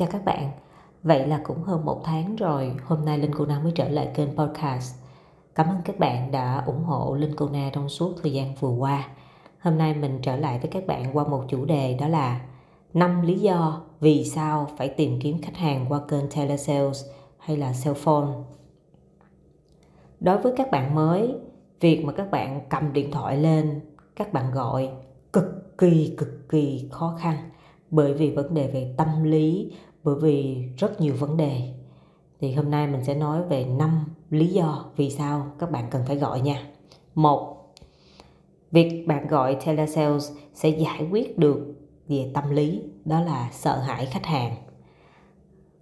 Chào các bạn, vậy là cũng hơn một tháng rồi, hôm nay Linh Cô Na mới trở lại kênh podcast. Cảm ơn các bạn đã ủng hộ Linh Cô Na trong suốt thời gian vừa qua. Hôm nay mình trở lại với các bạn qua một chủ đề đó là năm lý do vì sao phải tìm kiếm khách hàng qua kênh telesales hay là cell phone. Đối với các bạn mới, việc mà các bạn cầm điện thoại lên, các bạn gọi cực kỳ cực kỳ khó khăn bởi vì vấn đề về tâm lý bởi vì rất nhiều vấn đề. Thì hôm nay mình sẽ nói về 5 lý do vì sao các bạn cần phải gọi nha. Một, việc bạn gọi telesales sẽ giải quyết được về tâm lý, đó là sợ hãi khách hàng.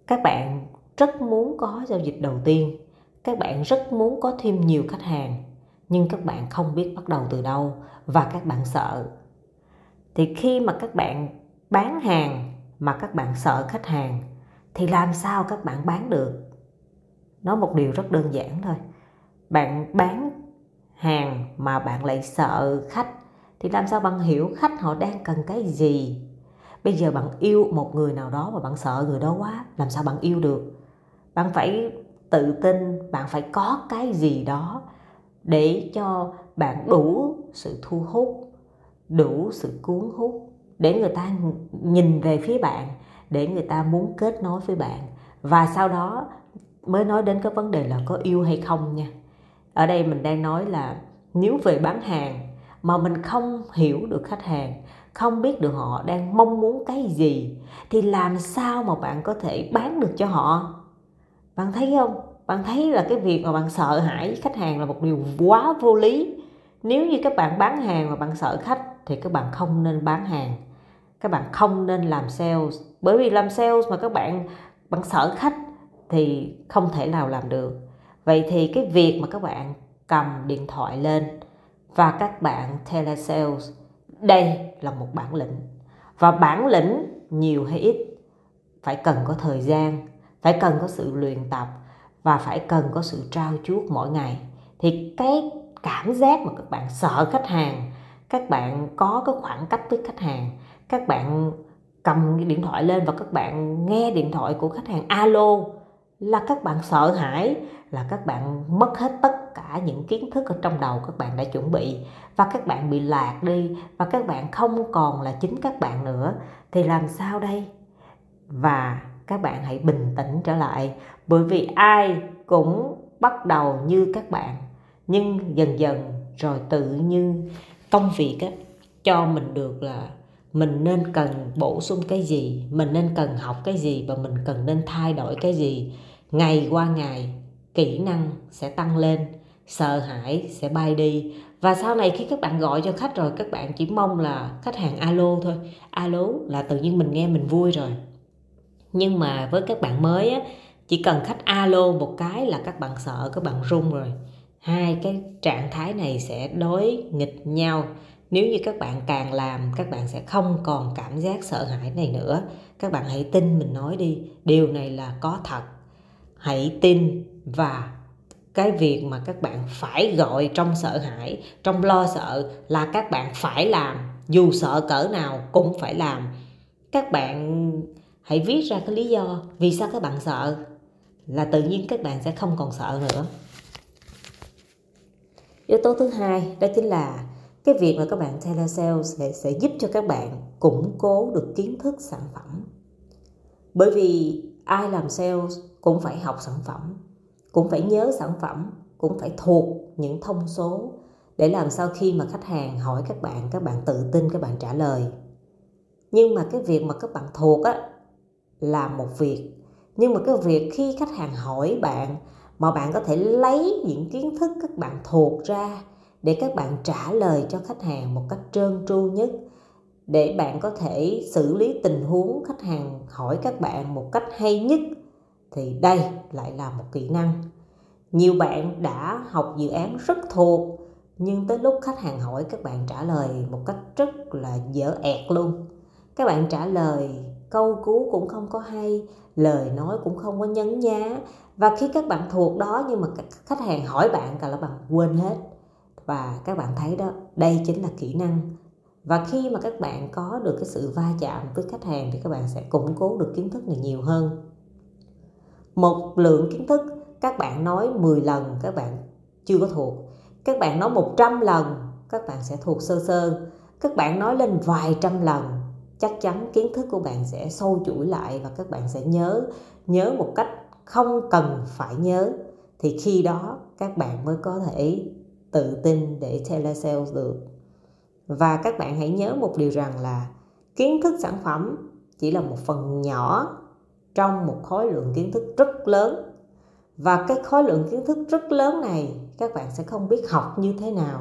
Các bạn rất muốn có giao dịch đầu tiên, các bạn rất muốn có thêm nhiều khách hàng, nhưng các bạn không biết bắt đầu từ đâu và các bạn sợ. Thì khi mà các bạn bán hàng mà các bạn sợ khách hàng, thì làm sao các bạn bán được? Nói một điều rất đơn giản thôi. Bạn bán hàng mà bạn lại sợ khách, thì làm sao bạn hiểu khách họ đang cần cái gì? Bây giờ bạn yêu một người nào đó mà bạn sợ người đó quá, làm sao bạn yêu được? Bạn phải tự tin, bạn phải có cái gì đó để cho bạn đủ sự thu hút, đủ sự cuốn hút để người ta nhìn về phía bạn, để người ta muốn kết nối với bạn. Và sau đó mới nói đến cái vấn đề là có yêu hay không nha. Ở đây mình đang nói là nếu về bán hàng mà mình không hiểu được khách hàng, không biết được họ đang mong muốn cái gì, thì làm sao mà bạn có thể bán được cho họ? Bạn thấy không? Bạn thấy là cái việc mà bạn sợ hãi khách hàng là một điều quá vô lý. Nếu như các bạn bán hàng mà bạn sợ khách thì các bạn không nên bán hàng các bạn không nên làm sales. Bởi vì làm sales mà các bạn bạn sợ khách thì không thể nào làm được. Vậy thì cái việc mà các bạn cầm điện thoại lên và các bạn telesales, đây là một bản lĩnh. Và bản lĩnh nhiều hay ít phải cần có thời gian, phải cần có sự luyện tập và phải cần có sự trao chuốt mỗi ngày. Thì cái cảm giác mà các bạn sợ khách hàng, các bạn có cái khoảng cách với khách hàng các bạn cầm cái điện thoại lên và các bạn nghe điện thoại của khách hàng alo là các bạn sợ hãi, là các bạn mất hết tất cả những kiến thức ở trong đầu các bạn đã chuẩn bị và các bạn bị lạc đi và các bạn không còn là chính các bạn nữa. Thì làm sao đây? Và các bạn hãy bình tĩnh trở lại, bởi vì ai cũng bắt đầu như các bạn, nhưng dần dần rồi tự như công việc á, cho mình được là mình nên cần bổ sung cái gì? Mình nên cần học cái gì và mình cần nên thay đổi cái gì? Ngày qua ngày, kỹ năng sẽ tăng lên, sợ hãi sẽ bay đi. Và sau này khi các bạn gọi cho khách rồi, các bạn chỉ mong là khách hàng alo thôi. Alo là tự nhiên mình nghe mình vui rồi. Nhưng mà với các bạn mới á, chỉ cần khách alo một cái là các bạn sợ, các bạn run rồi. Hai, cái trạng thái này sẽ đối nghịch nhau nếu như các bạn càng làm, các bạn sẽ không còn cảm giác sợ hãi này nữa. Các bạn hãy tin mình nói đi, điều này là có thật. Hãy tin và cái việc mà các bạn phải gọi trong sợ hãi, trong lo sợ là các bạn phải làm. Dù sợ cỡ nào cũng phải làm. Các bạn hãy viết ra cái lý do vì sao các bạn sợ, là tự nhiên các bạn sẽ không còn sợ nữa. Yếu tố thứ hai đó chính là cái việc mà các bạn telesales sẽ, sẽ giúp cho các bạn củng cố được kiến thức sản phẩm. Bởi vì ai làm sales cũng phải học sản phẩm cũng phải nhớ sản phẩm cũng phải thuộc những thông số để làm sao khi mà khách hàng hỏi các bạn các bạn tự tin các bạn trả lời. Nhưng mà cái việc mà các bạn thuộc á là một việc. Nhưng mà cái việc khi khách hàng hỏi bạn mà bạn có thể lấy những kiến thức các bạn thuộc ra để các bạn trả lời cho khách hàng một cách trơn tru nhất, để bạn có thể xử lý tình huống khách hàng hỏi các bạn một cách hay nhất, thì đây lại là một kỹ năng. Nhiều bạn đã học dự án rất thuộc, nhưng tới lúc khách hàng hỏi các bạn trả lời một cách rất là dở ẹt luôn. Các bạn trả lời, câu cú cũng không có hay, lời nói cũng không có nhấn nhá. Và khi các bạn thuộc đó nhưng mà khách hàng hỏi bạn cả là bạn quên hết và các bạn thấy đó, đây chính là kỹ năng. Và khi mà các bạn có được cái sự va chạm với khách hàng thì các bạn sẽ củng cố được kiến thức này nhiều hơn. Một lượng kiến thức các bạn nói 10 lần, các bạn chưa có thuộc. Các bạn nói 100 lần, các bạn sẽ thuộc sơ sơ. Các bạn nói lên vài trăm lần, chắc chắn kiến thức của bạn sẽ sâu chuỗi lại và các bạn sẽ nhớ nhớ một cách không cần phải nhớ. Thì khi đó, các bạn mới có thể tự tin để telesales được. Và các bạn hãy nhớ một điều rằng là kiến thức sản phẩm chỉ là một phần nhỏ trong một khối lượng kiến thức rất lớn. Và cái khối lượng kiến thức rất lớn này các bạn sẽ không biết học như thế nào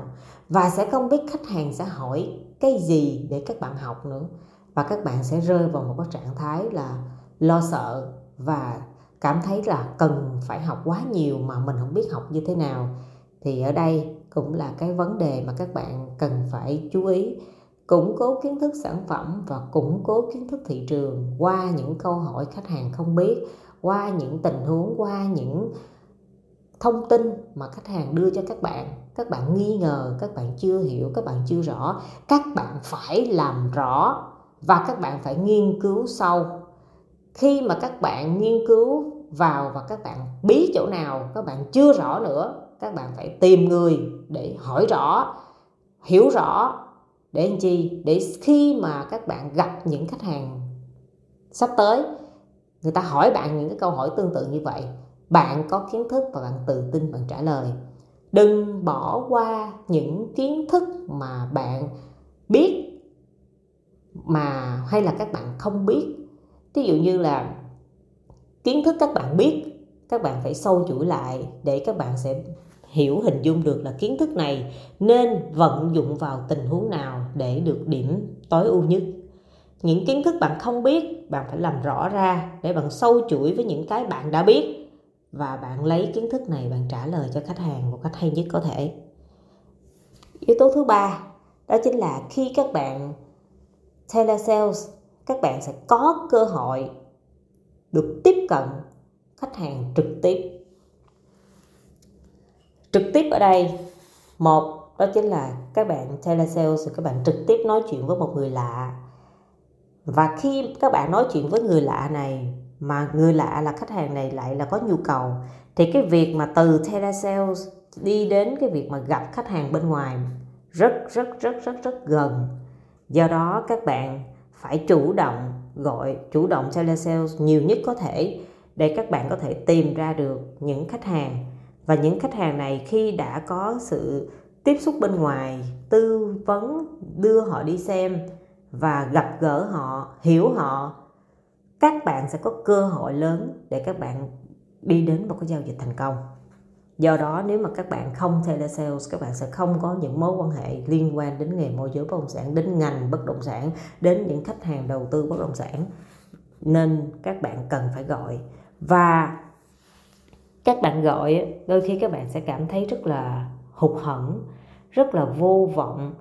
và sẽ không biết khách hàng sẽ hỏi cái gì để các bạn học nữa. Và các bạn sẽ rơi vào một cái trạng thái là lo sợ và cảm thấy là cần phải học quá nhiều mà mình không biết học như thế nào. Thì ở đây cũng là cái vấn đề mà các bạn cần phải chú ý. Củng cố kiến thức sản phẩm và củng cố kiến thức thị trường qua những câu hỏi khách hàng không biết, qua những tình huống, qua những thông tin mà khách hàng đưa cho các bạn. Các bạn nghi ngờ, các bạn chưa hiểu, các bạn chưa rõ. Các bạn phải làm rõ và các bạn phải nghiên cứu sâu. Khi mà các bạn nghiên cứu vào và các bạn biết chỗ nào, các bạn chưa rõ nữa, các bạn phải tìm người để hỏi rõ, hiểu rõ để làm chi? Để khi mà các bạn gặp những khách hàng sắp tới, người ta hỏi bạn những cái câu hỏi tương tự như vậy, bạn có kiến thức và bạn tự tin bạn trả lời. Đừng bỏ qua những kiến thức mà bạn biết mà hay là các bạn không biết. Ví dụ như là kiến thức các bạn biết, các bạn phải sâu chuỗi lại để các bạn sẽ hiểu hình dung được là kiến thức này nên vận dụng vào tình huống nào để được điểm tối ưu nhất. Những kiến thức bạn không biết, bạn phải làm rõ ra để bạn sâu chuỗi với những cái bạn đã biết và bạn lấy kiến thức này bạn trả lời cho khách hàng một cách hay nhất có thể. Yếu tố thứ ba, đó chính là khi các bạn telesales các bạn sẽ có cơ hội được tiếp cận khách hàng trực tiếp trực tiếp ở đây, một, đó chính là các bạn telesales các bạn trực tiếp nói chuyện với một người lạ. Và khi các bạn nói chuyện với người lạ này, mà người lạ là khách hàng này lại là có nhu cầu, thì cái việc mà từ telesales đi đến cái việc mà gặp khách hàng bên ngoài rất rất rất rất rất gần. Do đó các bạn phải chủ động gọi, chủ động telesales nhiều nhất có thể để các bạn có thể tìm ra được những khách hàng và những khách hàng này khi đã có sự tiếp xúc bên ngoài, tư vấn, đưa họ đi xem và gặp gỡ họ, hiểu họ, các bạn sẽ có cơ hội lớn để các bạn đi đến một cái giao dịch thành công. Do đó, nếu mà các bạn không telesales, các bạn sẽ không có những mối quan hệ liên quan đến nghề môi giới bất động sản, đến ngành bất động sản, đến những khách hàng đầu tư bất động sản. Nên các bạn cần phải gọi. Và các bạn gọi đôi khi các bạn sẽ cảm thấy rất là hụt hẫng rất là vô vọng.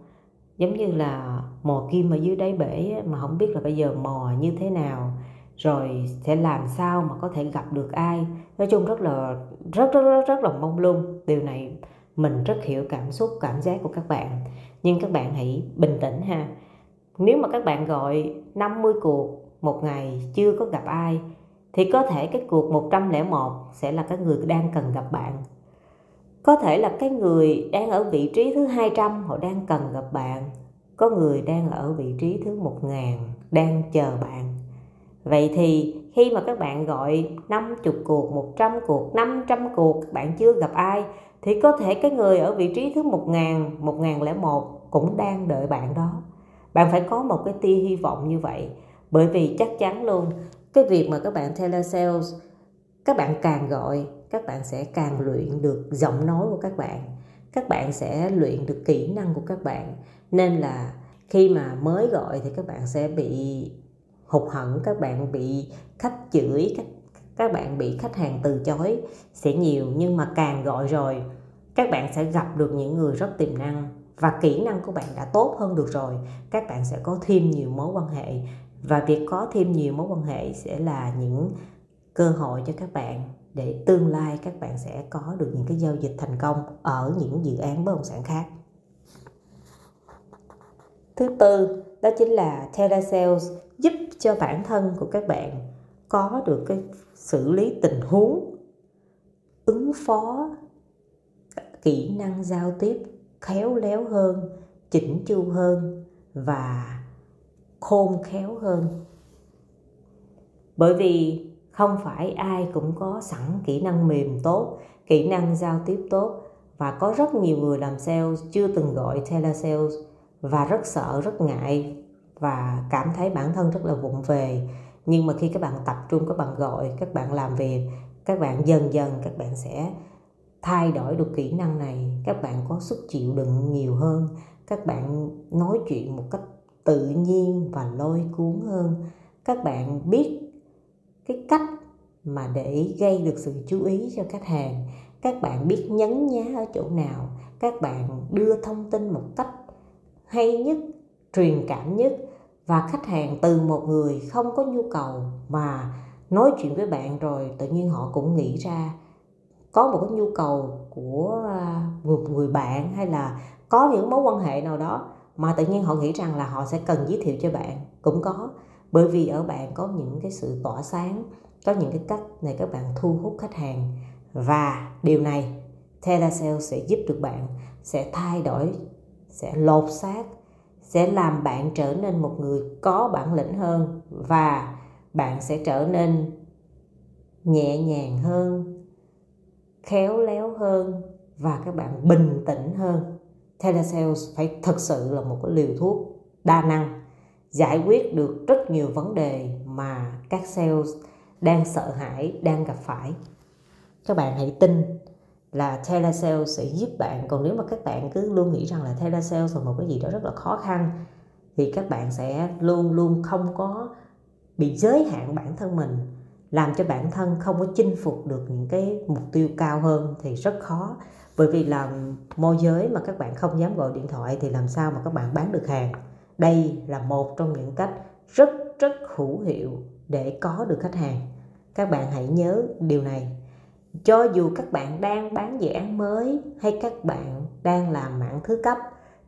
Giống như là mò kim ở dưới đáy bể mà không biết là bây giờ mò như thế nào rồi sẽ làm sao mà có thể gặp được ai. Nói chung rất là rất rất rất, rất là mong lung. Điều này mình rất hiểu cảm xúc cảm giác của các bạn. Nhưng các bạn hãy bình tĩnh ha. Nếu mà các bạn gọi 50 cuộc một ngày chưa có gặp ai thì có thể cái cuộc 101 sẽ là cái người đang cần gặp bạn. Có thể là cái người đang ở vị trí thứ 200 họ đang cần gặp bạn. Có người đang ở vị trí thứ 1000 đang chờ bạn. Vậy thì khi mà các bạn gọi 50 cuộc 100 cuộc 500 cuộc các bạn chưa gặp ai, thì có thể cái người ở vị trí thứ 1000 1001 cũng đang đợi bạn đó. Bạn phải có một cái tia hy vọng như vậy, bởi vì chắc chắn luôn cái việc mà các bạn telesales các bạn càng gọi, các bạn sẽ càng luyện được giọng nói của các bạn. Các bạn sẽ luyện được kỹ năng của các bạn. Nên là khi mà mới gọi thì các bạn sẽ bị hụt hẫng, các bạn bị khách chửi, các các bạn bị khách hàng từ chối sẽ nhiều. Nhưng mà càng gọi rồi, các bạn sẽ gặp được những người rất tiềm năng và kỹ năng của bạn đã tốt hơn được rồi. Các bạn sẽ có thêm nhiều mối quan hệ và việc có thêm nhiều mối quan hệ sẽ là những cơ hội cho các bạn để tương lai các bạn sẽ có được những cái giao dịch thành công ở những dự án bất động sản khác. Thứ tư, đó chính là telesales giúp cho bản thân của các bạn có được cái xử lý tình huống, ứng phó kỹ năng giao tiếp khéo léo hơn, chỉnh chu hơn và khôn khéo hơn. Bởi vì không phải ai cũng có sẵn kỹ năng mềm tốt, kỹ năng giao tiếp tốt, và có rất nhiều người làm sales chưa từng gọi telesales và rất sợ, rất ngại và cảm thấy bản thân rất là vụng về. Nhưng mà khi các bạn tập trung, các bạn gọi, các bạn làm việc, các bạn dần dần các bạn sẽ thay đổi được kỹ năng này. Các bạn có sức chịu đựng nhiều hơn. Các bạn nói chuyện một cách tự nhiên và lôi cuốn hơn. Các bạn biết cái cách mà để gây được sự chú ý cho khách hàng. Các bạn biết nhấn nhá ở chỗ nào. Các bạn đưa thông tin một cách hay nhất, truyền cảm nhất. Và khách hàng từ một người không có nhu cầu mà nói chuyện với bạn rồi, tự nhiên họ cũng nghĩ ra có một cái nhu cầu của à, một người bạn hay là có những mối quan hệ nào đó mà tự nhiên họ nghĩ rằng là họ sẽ cần giới thiệu cho bạn. Cũng có. Bởi vì ở bạn có những cái sự tỏa sáng, có những cái cách này các bạn thu hút khách hàng. Và điều này, telesale sẽ giúp được bạn, sẽ thay đổi, sẽ lột xác, sẽ làm bạn trở nên một người có bản lĩnh hơn và bạn sẽ trở nên nhẹ nhàng hơn, khéo léo hơn và các bạn bình tĩnh hơn telesales phải thực sự là một cái liều thuốc đa năng, giải quyết được rất nhiều vấn đề mà các sales đang sợ hãi, đang gặp phải. Các bạn hãy tin là telesales sẽ giúp bạn. Còn nếu mà các bạn cứ luôn nghĩ rằng là telesales là một cái gì đó rất là khó khăn, thì các bạn sẽ luôn luôn không có bị giới hạn bản thân mình, làm cho bản thân không có chinh phục được những cái mục tiêu cao hơn thì rất khó bởi vì làm môi giới mà các bạn không dám gọi điện thoại thì làm sao mà các bạn bán được hàng? Đây là một trong những cách rất rất hữu hiệu để có được khách hàng. Các bạn hãy nhớ điều này. Cho dù các bạn đang bán dự án mới hay các bạn đang làm mạng thứ cấp,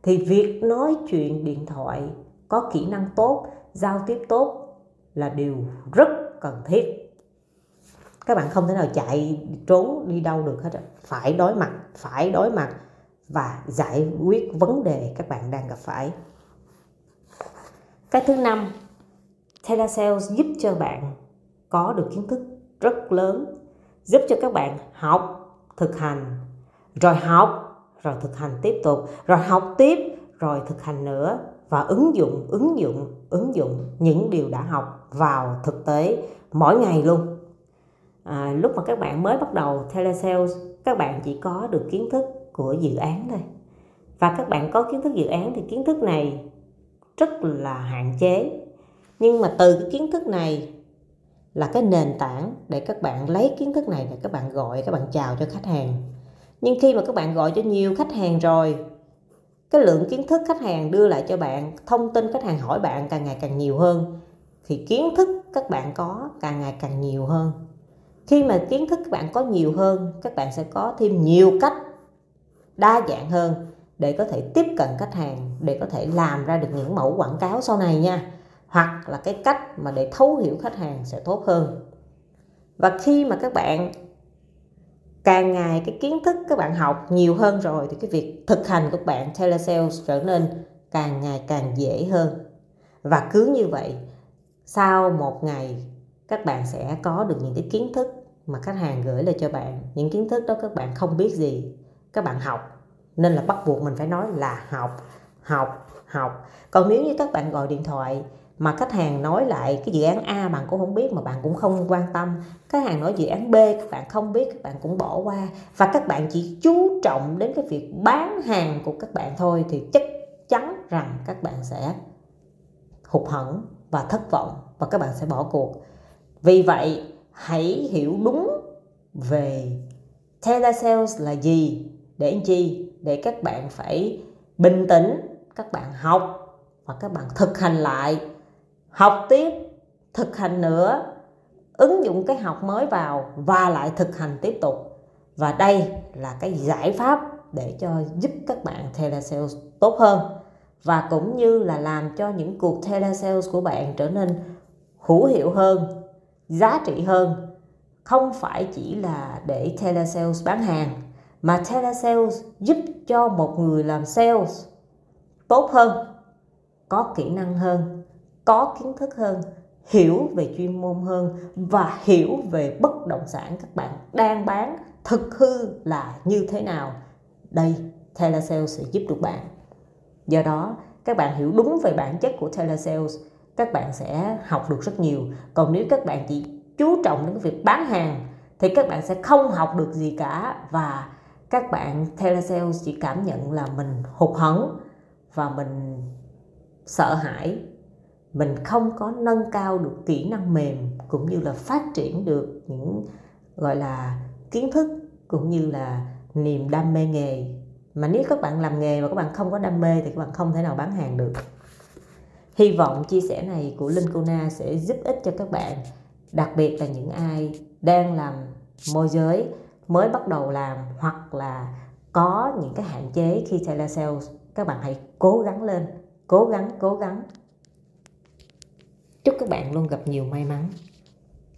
thì việc nói chuyện điện thoại có kỹ năng tốt, giao tiếp tốt là điều rất cần thiết các bạn không thể nào chạy trốn đi đâu được hết phải đối mặt, phải đối mặt và giải quyết vấn đề các bạn đang gặp phải. Cái thứ năm telesales giúp cho bạn có được kiến thức rất lớn, giúp cho các bạn học, thực hành, rồi học, rồi thực hành tiếp tục, rồi học tiếp, rồi thực hành nữa và ứng dụng ứng dụng ứng dụng những điều đã học vào thực tế mỗi ngày luôn à, lúc mà các bạn mới bắt đầu telesales các bạn chỉ có được kiến thức của dự án thôi. Và các bạn có kiến thức dự án thì kiến thức này rất là hạn chế. Nhưng mà từ cái kiến thức này là cái nền tảng để các bạn lấy kiến thức này để các bạn gọi các bạn chào cho khách hàng. Nhưng khi mà các bạn gọi cho nhiều khách hàng rồi cái lượng kiến thức khách hàng đưa lại cho bạn thông tin khách hàng hỏi bạn càng ngày càng nhiều hơn thì kiến thức các bạn có càng ngày càng nhiều hơn khi mà kiến thức các bạn có nhiều hơn, các bạn sẽ có thêm nhiều cách đa dạng hơn để có thể tiếp cận khách hàng, để có thể làm ra được những mẫu quảng cáo sau này nha. Hoặc là cái cách mà để thấu hiểu khách hàng sẽ tốt hơn. Và khi mà các bạn càng ngày cái kiến thức các bạn học nhiều hơn rồi, thì cái việc thực hành của bạn telesales trở nên càng ngày càng dễ hơn. Và cứ như vậy, sau một ngày, các bạn sẽ có được những cái kiến thức mà khách hàng gửi lại cho bạn, những kiến thức đó các bạn không biết gì. Các bạn học. Nên là bắt buộc mình phải nói là học học học. Còn nếu như các bạn gọi điện thoại mà khách hàng nói lại cái dự án A bạn cũng không biết mà bạn cũng không quan tâm, khách hàng nói dự án B các bạn không biết, các bạn cũng bỏ qua. Và các bạn chỉ chú trọng đến cái việc bán hàng của các bạn thôi thì chắc chắn rằng các bạn sẽ hụt hẫng và thất vọng và các bạn sẽ bỏ cuộc. Vì vậy hãy hiểu đúng về telesales là gì? Để anh chi? Để các bạn phải bình tĩnh các bạn học và các bạn thực hành lại. Học tiếp thực hành nữa. Ứng dụng cái học mới vào và lại thực hành tiếp tục. Và đây là cái giải pháp để cho giúp các bạn telesales tốt hơn. Và cũng như là làm cho những cuộc telesales của bạn trở nên hữu hiệu hơn, giá trị hơn. Không phải chỉ là để telesales bán hàng mà telesales giúp cho một người làm sales tốt hơn, có kỹ năng hơn, có kiến thức hơn, hiểu về chuyên môn hơn và hiểu về bất động sản các bạn đang bán thực hư là như thế nào. Đây, telesales sẽ giúp được bạn. Do đó, các bạn hiểu đúng về bản chất của telesales, các bạn sẽ học được rất nhiều. Còn nếu các bạn chỉ chú trọng đến việc bán hàng, thì các bạn sẽ không học được gì cả. Và các bạn, telesales chỉ cảm nhận là mình hụt hẫng và mình sợ hãi. Mình không có nâng cao được kỹ năng mềm cũng như là phát triển được những, gọi là, kiến thức cũng như là niềm đam mê nghề. Mà nếu các bạn làm nghề mà các bạn không có đam mê thì các bạn không thể nào bán hàng được hy vọng chia sẻ này của linh cô na sẽ giúp ích cho các bạn, đặc biệt là những ai đang làm môi giới mới bắt đầu làm hoặc là có những cái hạn chế khi telesales các bạn hãy cố gắng lên, cố gắng cố gắng. Chúc các bạn luôn gặp nhiều may mắn.